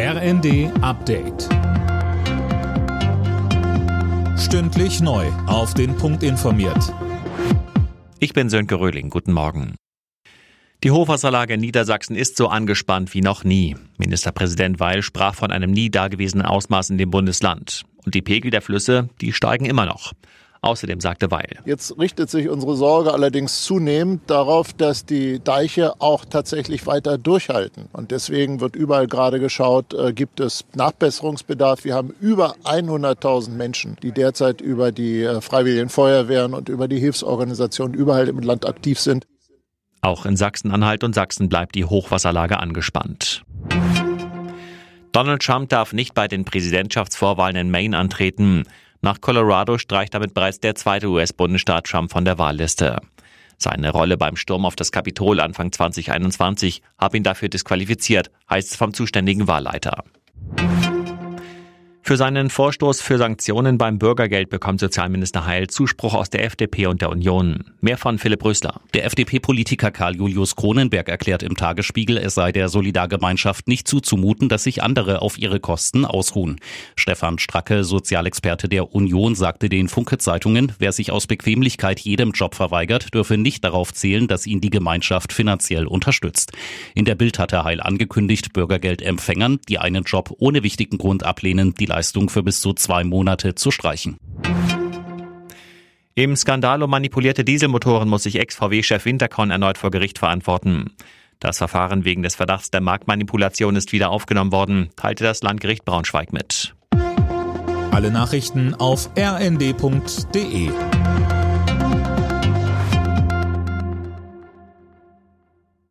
RND Update. Stündlich neu. Auf den Punkt informiert. Ich bin Sönke Röhling. Guten Morgen. Die Hochwasserlage in Niedersachsen ist so angespannt wie noch nie. Ministerpräsident Weil sprach von einem nie dagewesenen Ausmaß in dem Bundesland. Und die Pegel der Flüsse, die steigen immer noch. Außerdem sagte Weil. Jetzt richtet sich unsere Sorge allerdings zunehmend darauf, dass die Deiche auch tatsächlich weiter durchhalten. Und deswegen wird überall gerade geschaut, äh, gibt es Nachbesserungsbedarf. Wir haben über 100.000 Menschen, die derzeit über die äh, Freiwilligen Feuerwehren und über die Hilfsorganisationen überall im Land aktiv sind. Auch in Sachsen-Anhalt und Sachsen bleibt die Hochwasserlage angespannt. Donald Trump darf nicht bei den Präsidentschaftsvorwahlen in Maine antreten. Nach Colorado streicht damit bereits der zweite US-Bundesstaat Trump von der Wahlliste. Seine Rolle beim Sturm auf das Kapitol Anfang 2021 habe ihn dafür disqualifiziert, heißt es vom zuständigen Wahlleiter. Für seinen Vorstoß für Sanktionen beim Bürgergeld bekommt Sozialminister Heil Zuspruch aus der FDP und der Union. Mehr von Philipp Rösler. Der FDP-Politiker Karl Julius Kronenberg erklärt im Tagesspiegel, es sei der Solidargemeinschaft nicht zuzumuten, dass sich andere auf ihre Kosten ausruhen. Stefan Stracke, Sozialexperte der Union, sagte den Funke-Zeitungen, wer sich aus Bequemlichkeit jedem Job verweigert, dürfe nicht darauf zählen, dass ihn die Gemeinschaft finanziell unterstützt. In der Bild hat er Heil angekündigt, Bürgergeldempfängern, die einen Job ohne wichtigen Grund ablehnen, die Leistung für bis zu zwei Monate zu streichen. Im Skandal um manipulierte Dieselmotoren muss sich Ex-VW-Chef Winterkorn erneut vor Gericht verantworten. Das Verfahren wegen des Verdachts der Marktmanipulation ist wieder aufgenommen worden, teilte das Landgericht Braunschweig mit. Alle Nachrichten auf rnd.de